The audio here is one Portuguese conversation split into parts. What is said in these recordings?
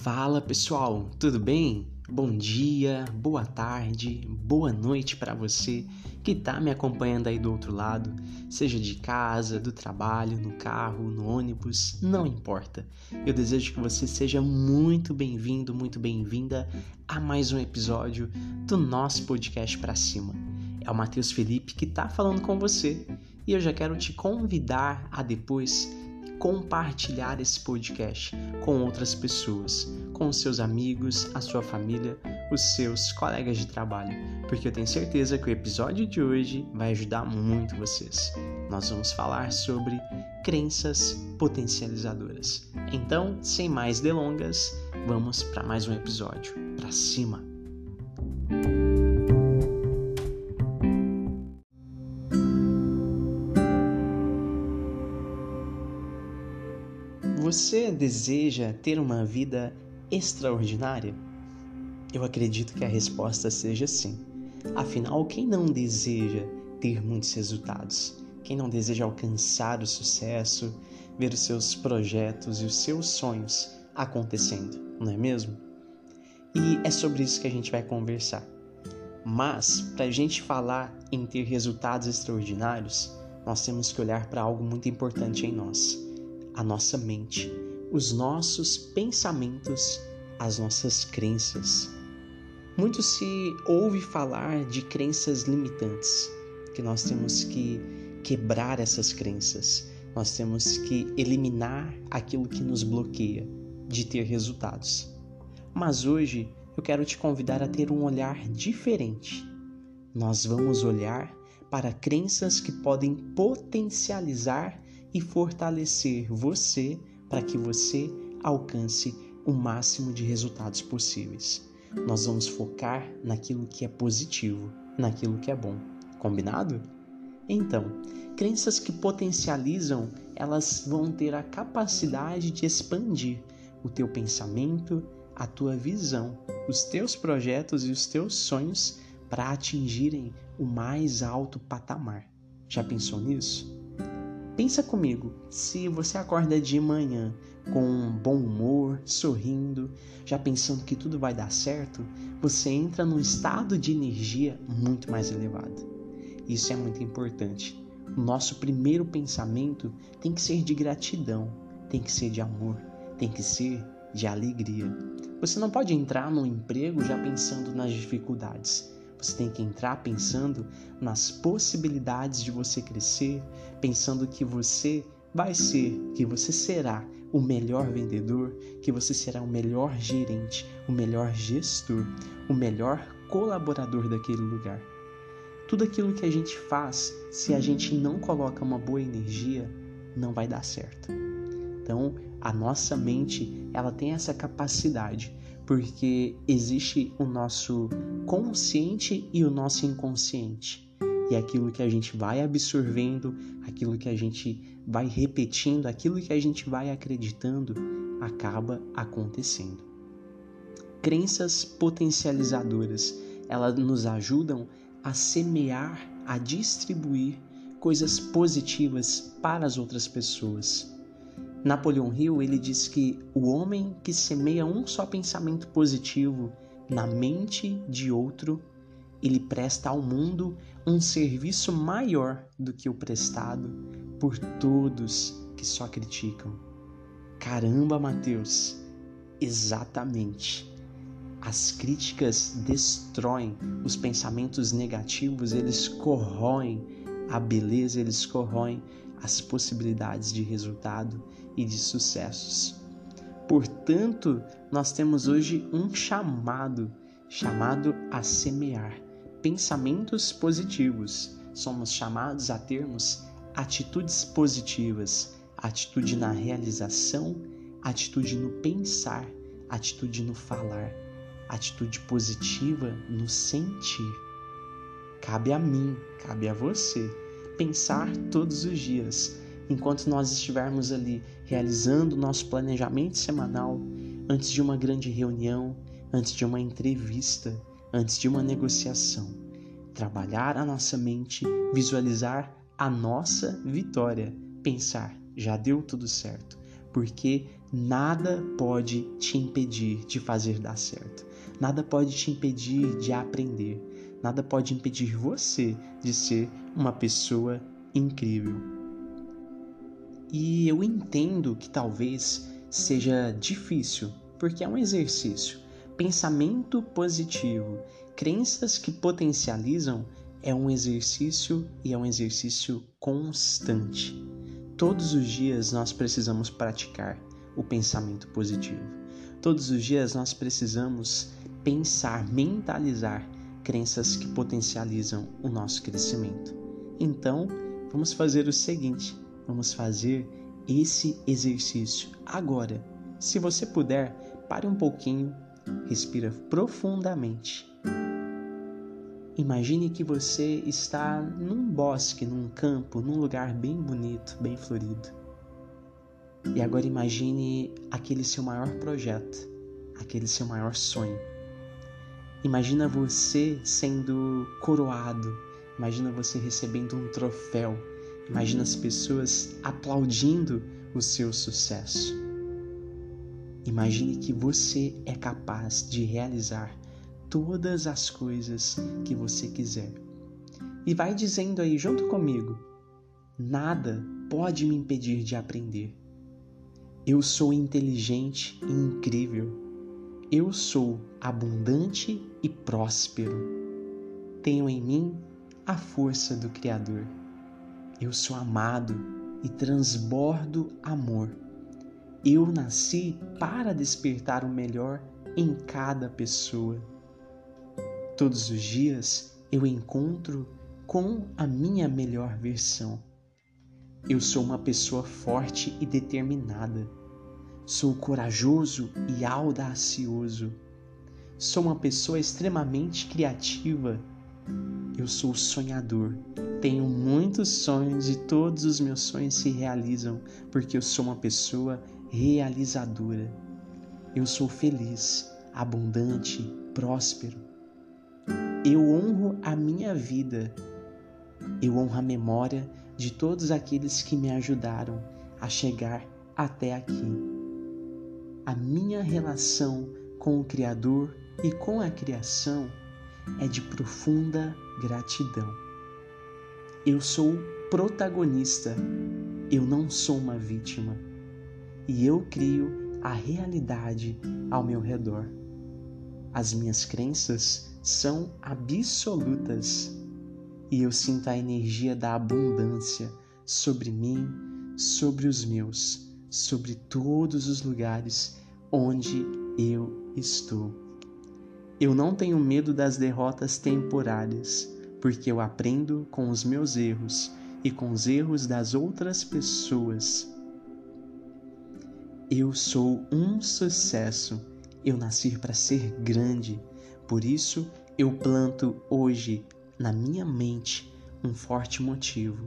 Fala pessoal, tudo bem? Bom dia, boa tarde, boa noite para você que está me acompanhando aí do outro lado, seja de casa, do trabalho, no carro, no ônibus, não importa. Eu desejo que você seja muito bem-vindo, muito bem-vinda a mais um episódio do nosso podcast para cima. É o Matheus Felipe que está falando com você e eu já quero te convidar a depois compartilhar esse podcast com outras pessoas, com seus amigos, a sua família, os seus colegas de trabalho, porque eu tenho certeza que o episódio de hoje vai ajudar muito vocês. Nós vamos falar sobre crenças potencializadoras. Então, sem mais delongas, vamos para mais um episódio. Para cima! Você deseja ter uma vida extraordinária? Eu acredito que a resposta seja sim. Afinal, quem não deseja ter muitos resultados? Quem não deseja alcançar o sucesso, ver os seus projetos e os seus sonhos acontecendo, não é mesmo? E é sobre isso que a gente vai conversar. Mas, para a gente falar em ter resultados extraordinários, nós temos que olhar para algo muito importante em nós a nossa mente, os nossos pensamentos, as nossas crenças. Muito se ouve falar de crenças limitantes, que nós temos que quebrar essas crenças, nós temos que eliminar aquilo que nos bloqueia de ter resultados. Mas hoje eu quero te convidar a ter um olhar diferente. Nós vamos olhar para crenças que podem potencializar e fortalecer você para que você alcance o máximo de resultados possíveis. Nós vamos focar naquilo que é positivo, naquilo que é bom. Combinado? Então, crenças que potencializam, elas vão ter a capacidade de expandir o teu pensamento, a tua visão, os teus projetos e os teus sonhos para atingirem o mais alto patamar. Já pensou nisso? Pensa comigo, se você acorda de manhã com bom humor, sorrindo, já pensando que tudo vai dar certo, você entra num estado de energia muito mais elevado. Isso é muito importante. O nosso primeiro pensamento tem que ser de gratidão, tem que ser de amor, tem que ser de alegria. Você não pode entrar num emprego já pensando nas dificuldades. Você tem que entrar pensando nas possibilidades de você crescer, pensando que você vai ser, que você será o melhor vendedor, que você será o melhor gerente, o melhor gestor, o melhor colaborador daquele lugar. Tudo aquilo que a gente faz, se a gente não coloca uma boa energia, não vai dar certo. Então, a nossa mente, ela tem essa capacidade porque existe o nosso consciente e o nosso inconsciente. E aquilo que a gente vai absorvendo, aquilo que a gente vai repetindo, aquilo que a gente vai acreditando, acaba acontecendo. Crenças potencializadoras, elas nos ajudam a semear, a distribuir coisas positivas para as outras pessoas. Napoleão Hill ele diz que o homem que semeia um só pensamento positivo na mente de outro, ele presta ao mundo um serviço maior do que o prestado por todos que só criticam. Caramba, Mateus! Exatamente. As críticas destroem os pensamentos negativos, eles corroem a beleza, eles corroem as possibilidades de resultado e de sucessos. Portanto, nós temos hoje um chamado, chamado a semear pensamentos positivos. Somos chamados a termos atitudes positivas, atitude na realização, atitude no pensar, atitude no falar, atitude positiva no sentir. Cabe a mim, cabe a você pensar todos os dias, enquanto nós estivermos ali realizando nosso planejamento semanal, antes de uma grande reunião, antes de uma entrevista, antes de uma negociação. Trabalhar a nossa mente, visualizar a nossa vitória, pensar, já deu tudo certo. porque nada pode te impedir de fazer dar certo. Nada pode te impedir de aprender. Nada pode impedir você de ser uma pessoa incrível. E eu entendo que talvez seja difícil, porque é um exercício. Pensamento positivo, crenças que potencializam é um exercício e é um exercício constante. Todos os dias nós precisamos praticar o pensamento positivo. Todos os dias nós precisamos pensar, mentalizar crenças que potencializam o nosso crescimento. Então, vamos fazer o seguinte: vamos fazer esse exercício agora. Se você puder, pare um pouquinho, respira profundamente Imagine que você está num bosque, num campo, num lugar bem bonito, bem florido. E agora imagine aquele seu maior projeto, aquele seu maior sonho. Imagina você sendo coroado, imagina você recebendo um troféu, imagina as pessoas aplaudindo o seu sucesso. Imagine que você é capaz de realizar todas as coisas que você quiser. E vai dizendo aí junto comigo: nada pode me impedir de aprender. Eu sou inteligente e incrível. Eu sou abundante e próspero. Tenho em mim a força do Criador. Eu sou amado e transbordo amor. Eu nasci para despertar o melhor em cada pessoa. Todos os dias eu encontro com a minha melhor versão. Eu sou uma pessoa forte e determinada. Sou corajoso e audacioso. Sou uma pessoa extremamente criativa. Eu sou sonhador. Tenho muitos sonhos e todos os meus sonhos se realizam porque eu sou uma pessoa realizadora. Eu sou feliz, abundante, próspero. Eu honro a minha vida. Eu honro a memória de todos aqueles que me ajudaram a chegar até aqui. A minha relação com o Criador e com a criação é de profunda gratidão. Eu sou protagonista, eu não sou uma vítima. E eu crio a realidade ao meu redor. As minhas crenças são absolutas e eu sinto a energia da abundância sobre mim, sobre os meus, sobre todos os lugares onde eu estou. Eu não tenho medo das derrotas temporárias, porque eu aprendo com os meus erros e com os erros das outras pessoas. Eu sou um sucesso. Eu nasci para ser grande por isso, eu planto hoje na minha mente um forte motivo,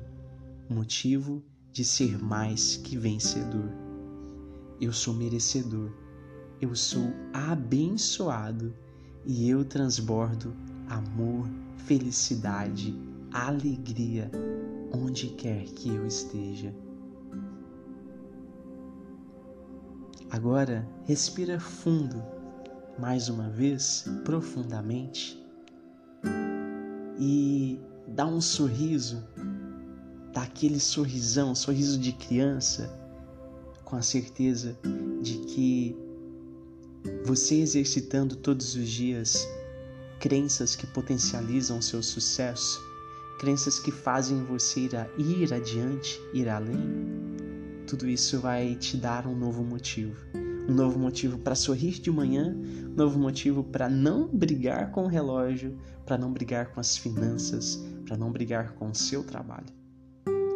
motivo de ser mais que vencedor. Eu sou merecedor, eu sou abençoado e eu transbordo amor, felicidade, alegria onde quer que eu esteja. Agora, respira fundo mais uma vez profundamente e dá um sorriso, dá aquele sorrisão, sorriso de criança, com a certeza de que você exercitando todos os dias crenças que potencializam seu sucesso, crenças que fazem você ir, a, ir adiante, ir além, tudo isso vai te dar um novo motivo um novo motivo para sorrir de manhã, um novo motivo para não brigar com o relógio, para não brigar com as finanças, para não brigar com o seu trabalho.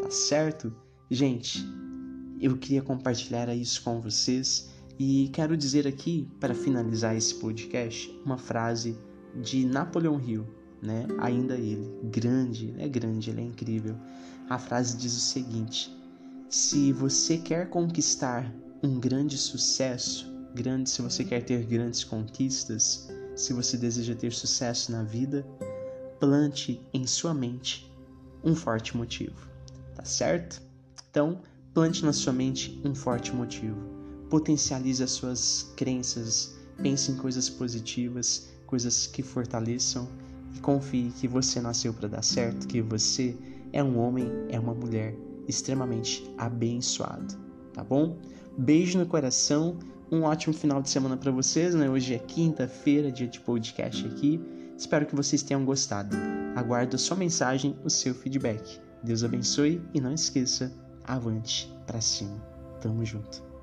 Tá certo? Gente, eu queria compartilhar isso com vocês e quero dizer aqui, para finalizar esse podcast, uma frase de Napoleão Hill, né? Ainda ele, grande, é grande, ele é incrível. A frase diz o seguinte: Se você quer conquistar um grande sucesso, grande se você quer ter grandes conquistas, se você deseja ter sucesso na vida, plante em sua mente um forte motivo, tá certo? Então, Plante na sua mente um forte motivo. Potencialize as suas crenças. Pense em coisas positivas, coisas que fortaleçam e confie que você nasceu para dar certo, que você é um homem, é uma mulher extremamente abençoado, tá bom? Beijo no coração, um ótimo final de semana para vocês, né? Hoje é quinta-feira, dia de podcast aqui. Espero que vocês tenham gostado. Aguardo a sua mensagem, o seu feedback. Deus abençoe e não esqueça, avante para cima. Tamo junto.